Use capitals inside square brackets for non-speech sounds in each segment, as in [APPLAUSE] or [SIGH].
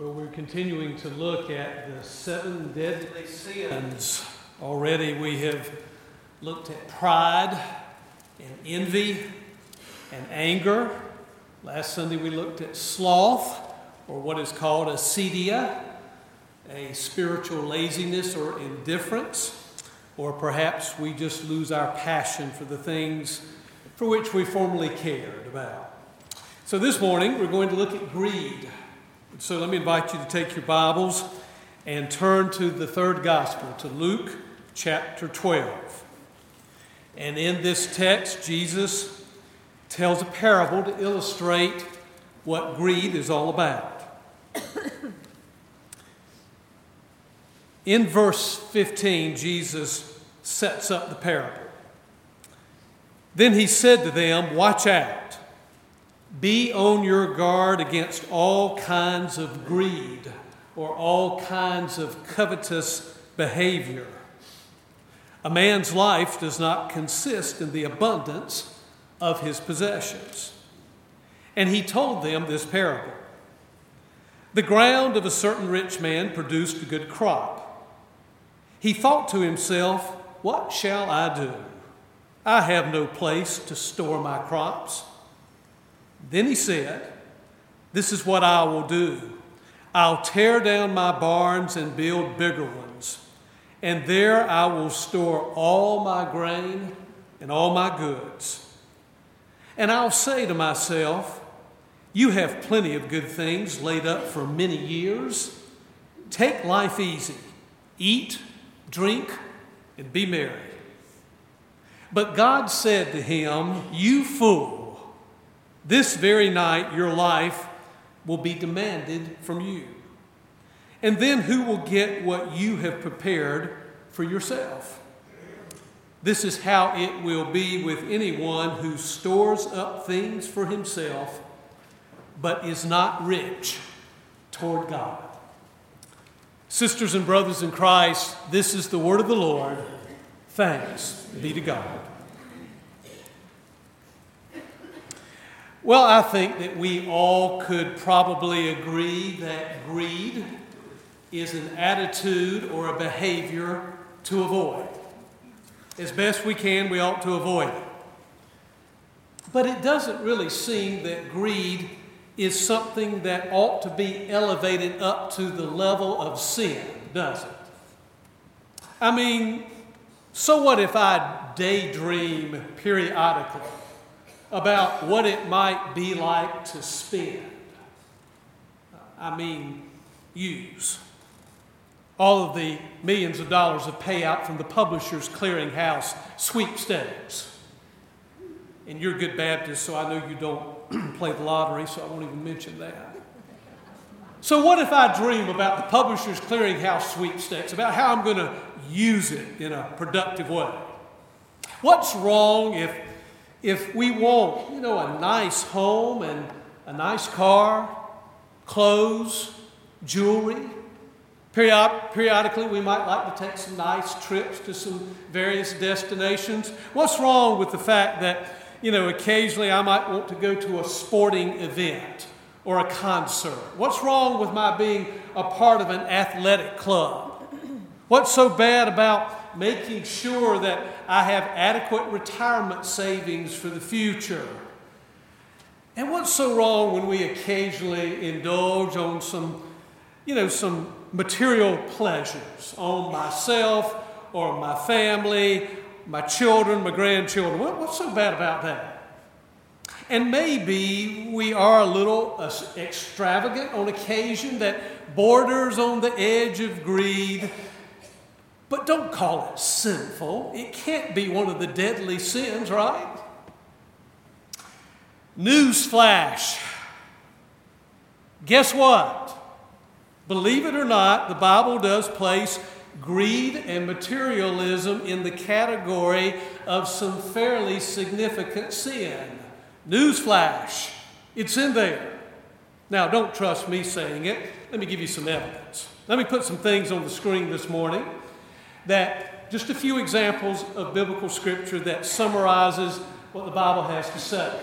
Well, we're continuing to look at the seven deadly sins. Already we have looked at pride and envy and anger. Last Sunday we looked at sloth, or what is called acedia, a spiritual laziness or indifference, or perhaps we just lose our passion for the things for which we formerly cared about. So this morning we're going to look at greed. So let me invite you to take your Bibles and turn to the third gospel, to Luke chapter 12. And in this text, Jesus tells a parable to illustrate what greed is all about. in verse 15, Jesus sets up the parable. Then he said to them, Watch out. Be on your guard against all kinds of greed or all kinds of covetous behavior. A man's life does not consist in the abundance of his possessions. And he told them this parable The ground of a certain rich man produced a good crop. He thought to himself, What shall I do? I have no place to store my crops. Then he said, This is what I will do I'll tear down my barns and build bigger ones, and there I will store all my grain and all my goods. And I'll say to myself, You have plenty of good things laid up for many years. Take life easy, eat, drink, and be merry. But God said to him, You fool. This very night, your life will be demanded from you. And then who will get what you have prepared for yourself? This is how it will be with anyone who stores up things for himself but is not rich toward God. Sisters and brothers in Christ, this is the word of the Lord. Thanks be to God. Well, I think that we all could probably agree that greed is an attitude or a behavior to avoid. As best we can, we ought to avoid it. But it doesn't really seem that greed is something that ought to be elevated up to the level of sin, does it? I mean, so what if I daydream periodically? About what it might be like to spend. I mean, use all of the millions of dollars of payout from the Publishers Clearinghouse sweepstakes. And you're good Baptist, so I know you don't [CLEARS THROAT] play the lottery, so I won't even mention that. So, what if I dream about the Publishers Clearinghouse sweepstakes, about how I'm going to use it in a productive way? What's wrong if if we want, you know, a nice home and a nice car, clothes, jewelry, period- periodically we might like to take some nice trips to some various destinations. What's wrong with the fact that, you know, occasionally I might want to go to a sporting event or a concert? What's wrong with my being a part of an athletic club? What's so bad about making sure that I have adequate retirement savings for the future. And what's so wrong when we occasionally indulge on some, you know, some material pleasures on myself or my family, my children, my grandchildren? What, what's so bad about that? And maybe we are a little extravagant on occasion that borders on the edge of greed but don't call it sinful. It can't be one of the deadly sins, right? Newsflash. Guess what? Believe it or not, the Bible does place greed and materialism in the category of some fairly significant sin. Newsflash. It's in there. Now, don't trust me saying it. Let me give you some evidence. Let me put some things on the screen this morning that just a few examples of biblical scripture that summarizes what the Bible has to say.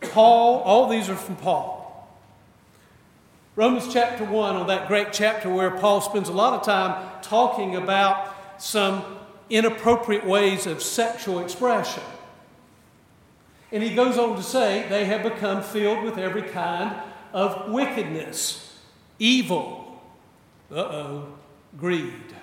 Paul, all these are from Paul. Romans chapter 1, on that great chapter where Paul spends a lot of time talking about some inappropriate ways of sexual expression. And he goes on to say, they have become filled with every kind of wickedness, evil, uh oh, greed,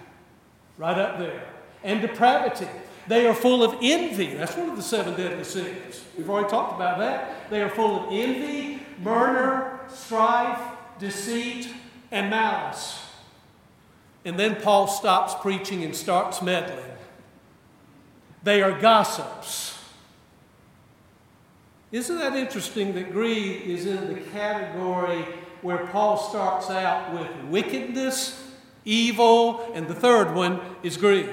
right up there, and depravity. They are full of envy. That's one of the seven deadly sins. We've already talked about that. They are full of envy, murder, strife, deceit, and malice. And then Paul stops preaching and starts meddling. They are gossips. Isn't that interesting that greed is in the category where Paul starts out with wickedness, evil, and the third one is greed?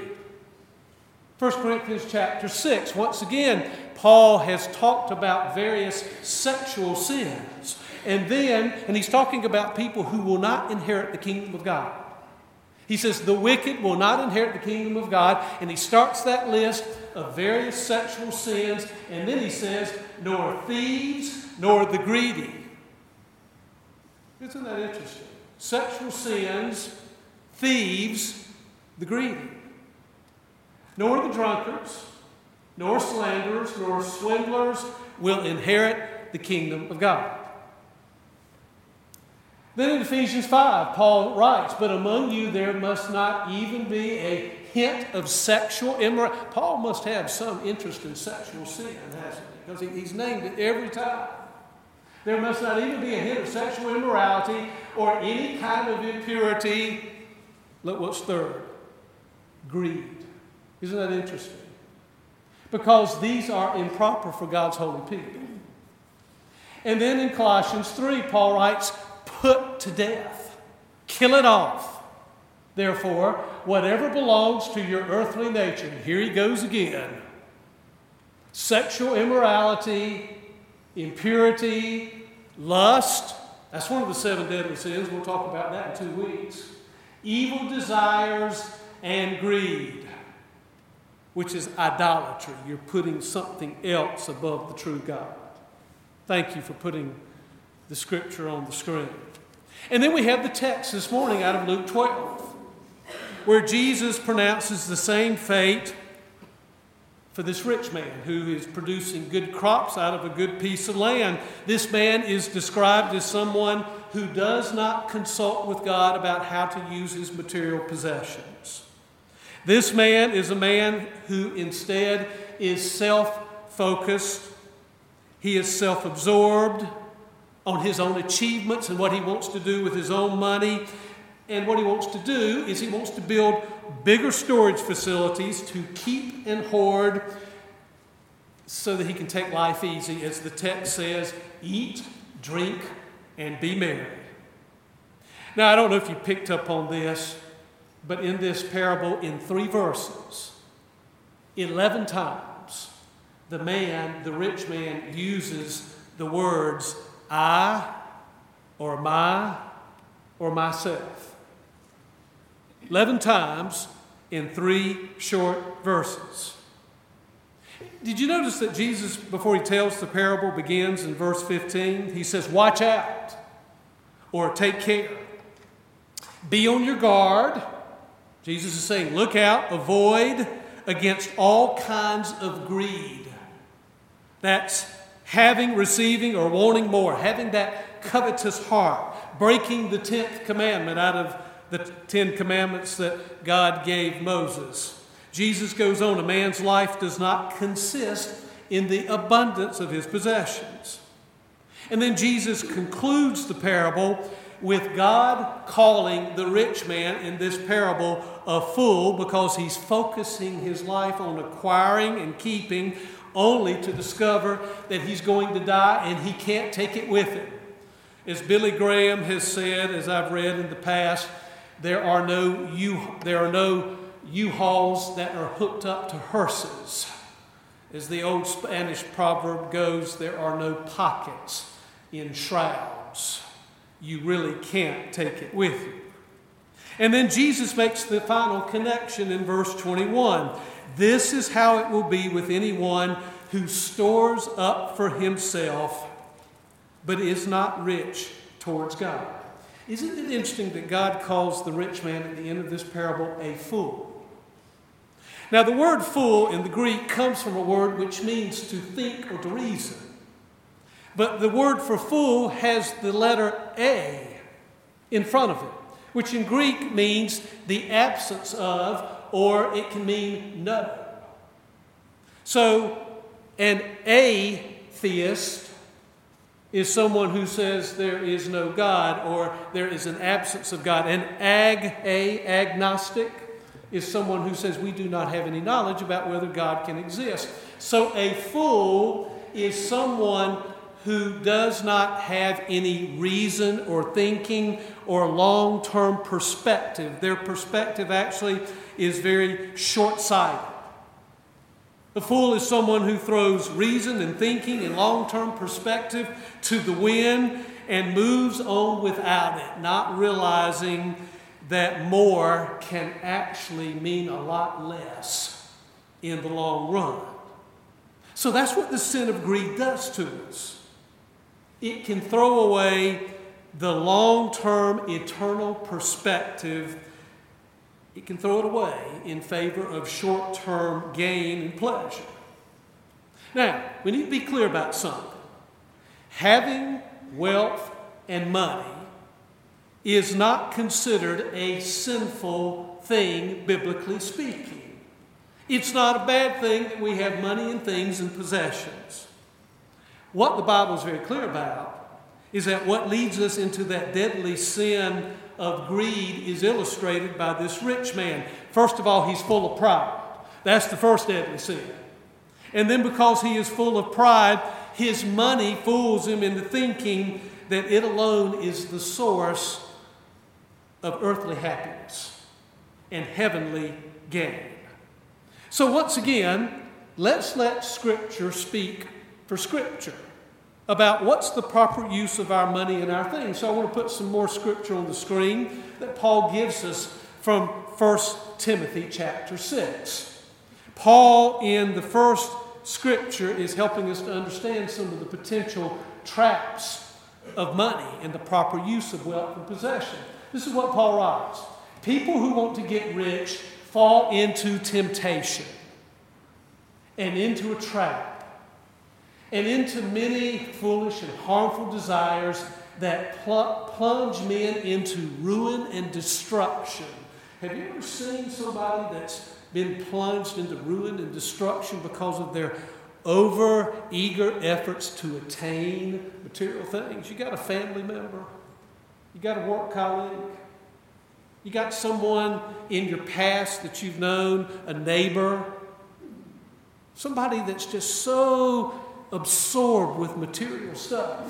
1 Corinthians chapter 6. Once again, Paul has talked about various sexual sins. And then, and he's talking about people who will not inherit the kingdom of God. He says, The wicked will not inherit the kingdom of God. And he starts that list of various sexual sins. And then he says, Nor thieves, nor the greedy. Isn't that interesting? Sexual sins, thieves, the greedy. Nor the drunkards, nor slanderers, nor swindlers will inherit the kingdom of God. Then in Ephesians 5, Paul writes, But among you there must not even be a hint of sexual immorality. Paul must have some interest in sexual sin, hasn't he? Because he's named it every time. There must not even be a hint of sexual immorality or any kind of impurity. Look what's third greed. Isn't that interesting? Because these are improper for God's holy people. And then in Colossians 3, Paul writes, put to death. Kill it off. Therefore, whatever belongs to your earthly nature, here he goes again sexual immorality, impurity, lust. That's one of the seven deadly sins. We'll talk about that in two weeks. Evil desires and greed, which is idolatry. You're putting something else above the true God. Thank you for putting the scripture on the screen. And then we have the text this morning out of Luke 12, where Jesus pronounces the same fate for this rich man who is producing good crops out of a good piece of land. This man is described as someone who does not consult with God about how to use his material possessions. This man is a man who instead is self focused, he is self absorbed on his own achievements and what he wants to do with his own money. And what he wants to do is he wants to build bigger storage facilities to keep and hoard so that he can take life easy. As the text says, eat, drink, and be merry. Now, I don't know if you picked up on this, but in this parable, in three verses, 11 times, the man, the rich man, uses the words I or my or myself. 11 times in three short verses. Did you notice that Jesus, before he tells the parable, begins in verse 15? He says, Watch out or take care. Be on your guard. Jesus is saying, Look out, avoid against all kinds of greed. That's having, receiving, or wanting more, having that covetous heart, breaking the tenth commandment out of the Ten Commandments that God gave Moses. Jesus goes on, a man's life does not consist in the abundance of his possessions. And then Jesus concludes the parable with God calling the rich man in this parable a fool because he's focusing his life on acquiring and keeping only to discover that he's going to die and he can't take it with him. As Billy Graham has said, as I've read in the past, there are no U, there are no U-Hauls that are hooked up to hearses. As the old Spanish proverb goes, there are no pockets in shrouds. You really can't take it with you. And then Jesus makes the final connection in verse 21. This is how it will be with anyone who stores up for himself but is not rich towards God. Isn't it interesting that God calls the rich man at the end of this parable a fool? Now, the word fool in the Greek comes from a word which means to think or to reason. But the word for fool has the letter A in front of it, which in Greek means the absence of, or it can mean no. So, an atheist is someone who says there is no God or there is an absence of God. An ag, a agnostic, is someone who says we do not have any knowledge about whether God can exist. So a fool is someone who does not have any reason or thinking or long term perspective. Their perspective actually is very short sighted. A fool is someone who throws reason and thinking and long term perspective to the wind and moves on without it, not realizing that more can actually mean a lot less in the long run. So that's what the sin of greed does to us. It can throw away the long term, eternal perspective it can throw it away in favor of short term gain and pleasure. Now, we need to be clear about something. Having wealth and money is not considered a sinful thing, biblically speaking. It's not a bad thing that we have money and things and possessions. What the Bible is very clear about is that what leads us into that deadly sin of greed is illustrated by this rich man. First of all, he's full of pride. That's the first deadly sin. And then, because he is full of pride, his money fools him into thinking that it alone is the source of earthly happiness and heavenly gain. So, once again, let's let Scripture speak for Scripture about what's the proper use of our money and our things. So I want to put some more scripture on the screen that Paul gives us from 1 Timothy chapter 6. Paul, in the first scripture, is helping us to understand some of the potential traps of money and the proper use of wealth and possession. This is what Paul writes People who want to get rich fall into temptation and into a trap and into many foolish and harmful desires that pl- plunge men into ruin and destruction. Have you ever seen somebody that's been plunged into ruin and destruction because of their over eager efforts to attain material things? You got a family member, you got a work colleague, you got someone in your past that you've known, a neighbor, somebody that's just so absorbed with material stuff.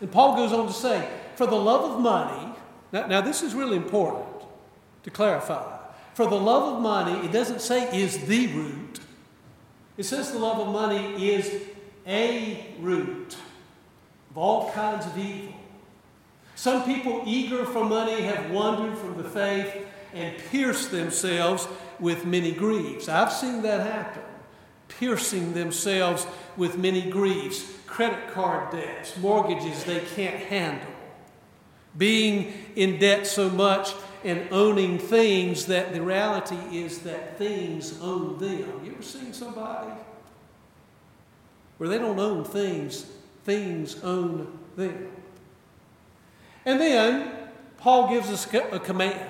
And Paul goes on to say, for the love of money, now, now this is really important to clarify. For the love of money, it doesn't say is the root. It says the love of money is a root of all kinds of evil. Some people eager for money have wandered from the faith and pierced themselves with many griefs. I've seen that happen piercing themselves with many griefs, credit card debts, mortgages they can't handle, being in debt so much and owning things that the reality is that things own them. You ever seen somebody where they don't own things, things own them? And then Paul gives us a command.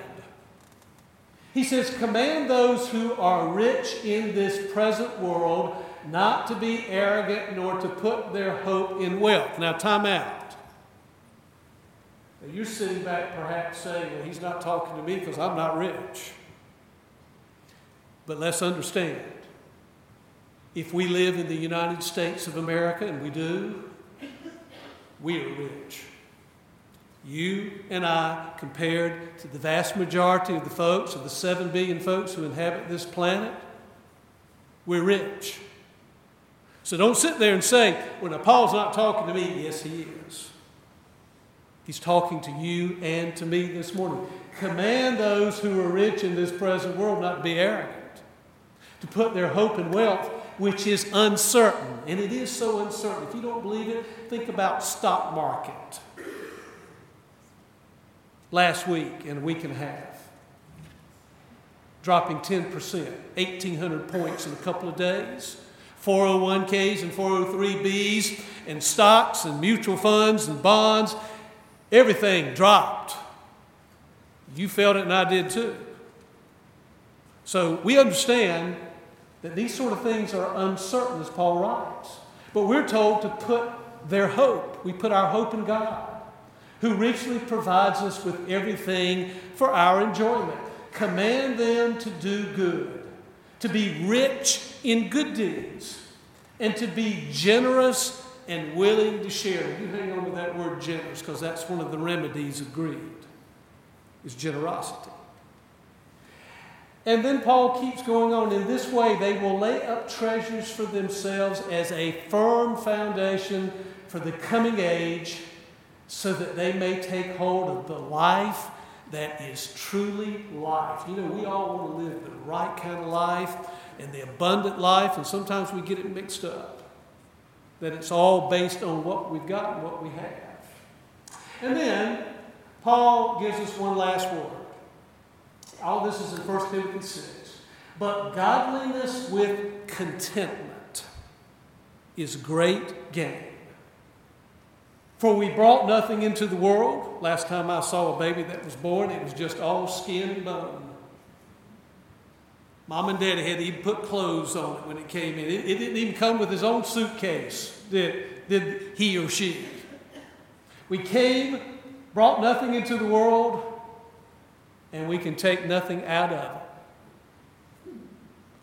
He says, Command those who are rich in this present world not to be arrogant nor to put their hope in wealth. Now, time out. Now, you're sitting back perhaps saying, Well, he's not talking to me because I'm not rich. But let's understand if we live in the United States of America, and we do, we are rich. You and I, compared to the vast majority of the folks, of the 7 billion folks who inhabit this planet, we're rich. So don't sit there and say, well, now Paul's not talking to me. Yes, he is. He's talking to you and to me this morning. Command those who are rich in this present world not to be arrogant, to put their hope in wealth, which is uncertain. And it is so uncertain. If you don't believe it, think about stock market. Last week and a week and a half, dropping 10%, 1,800 points in a couple of days. 401ks and 403bs and stocks and mutual funds and bonds, everything dropped. You felt it and I did too. So we understand that these sort of things are uncertain, as Paul writes. But we're told to put their hope, we put our hope in God, who richly provides us with everything for our enjoyment. Command them to do good, to be rich in good deeds, and to be generous and willing to share. You hang on to that word generous because that's one of the remedies of greed, is generosity. And then Paul keeps going on. In this way, they will lay up treasures for themselves as a firm foundation for the coming age, so that they may take hold of the life that is truly life. You know, we all want to live the right kind of life and the abundant life, and sometimes we get it mixed up. That it's all based on what we've got and what we have. And then Paul gives us one last word. All this is in 1 Timothy 6. But godliness with contentment is great gain. For we brought nothing into the world. Last time I saw a baby that was born, it was just all skin and bone. Mom and Daddy had to even put clothes on it when it came in. It, it didn't even come with his own suitcase, did, did he or she. We came, brought nothing into the world, and we can take nothing out of it.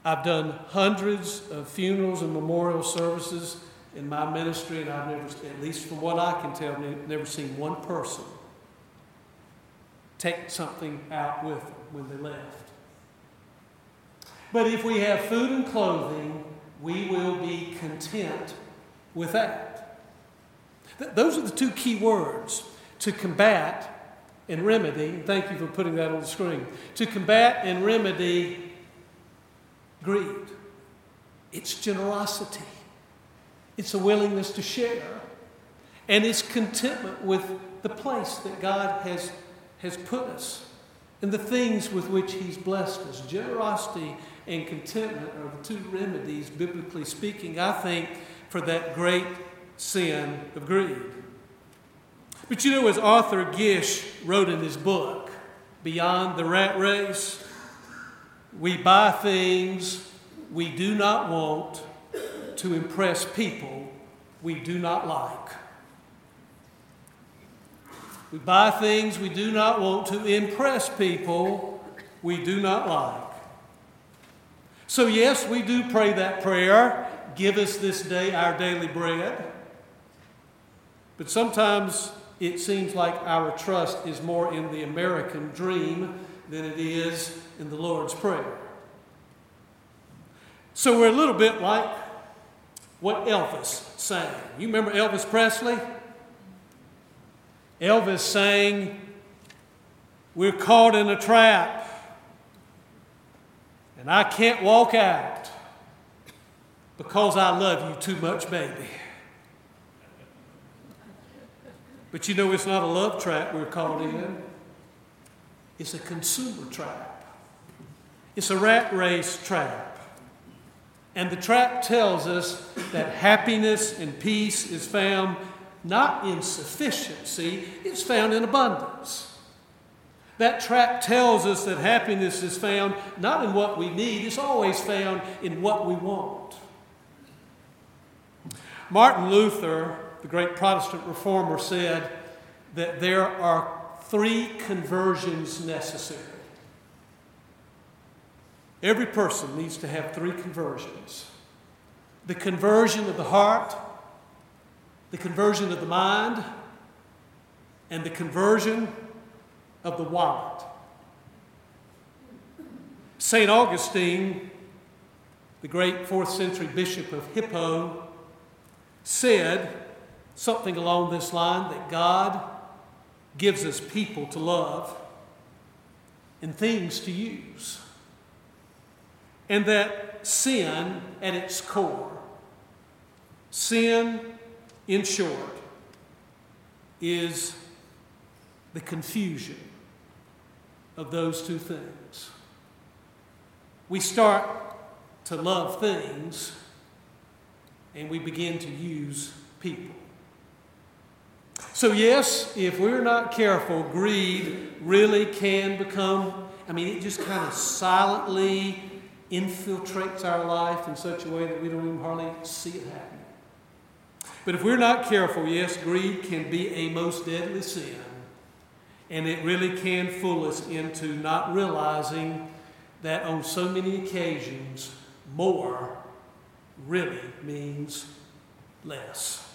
I've done hundreds of funerals and memorial services in my ministry, and I've never, at least from what I can tell, never seen one person take something out with them when they left. But if we have food and clothing, we will be content with that. Th- those are the two key words to combat and remedy, thank you for putting that on the screen, to combat and remedy greed. It's generosity, it's a willingness to share, and it's contentment with the place that God has, has put us and the things with which He's blessed us. Generosity and contentment are the two remedies, biblically speaking, I think, for that great sin of greed. But you know, as Arthur Gish wrote in his book, Beyond the Rat Race, we buy things we do not want to impress people we do not like. We buy things we do not want to impress people we do not like. So, yes, we do pray that prayer give us this day our daily bread. But sometimes it seems like our trust is more in the American dream than it is in the Lord's Prayer. So we're a little bit like what Elvis sang. You remember Elvis Presley? Elvis sang, We're caught in a trap, and I can't walk out because I love you too much, baby. But you know, it's not a love trap we're caught in, it's a consumer trap, it's a rat race trap. And the trap tells us that happiness and peace is found not in sufficiency, it's found in abundance. That trap tells us that happiness is found not in what we need, it's always found in what we want. Martin Luther the great Protestant reformer, said that there are three conversions necessary. Every person needs to have three conversions the conversion of the heart, the conversion of the mind, and the conversion of the wallet. St. Augustine, the great fourth century bishop of Hippo, said something along this line that God gives us people to love and things to use. And that sin at its core, sin in short, is the confusion of those two things. We start to love things and we begin to use people. So, yes, if we're not careful, greed really can become, I mean, it just kind of silently infiltrates our life in such a way that we don't even hardly see it happening. But if we're not careful, yes, greed can be a most deadly sin. And it really can fool us into not realizing that on so many occasions, more really means less.